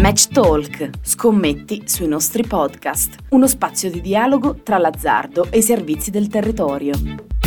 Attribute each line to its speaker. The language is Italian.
Speaker 1: Match Talk, scommetti sui nostri podcast, uno spazio di dialogo tra l'azzardo e i servizi del territorio.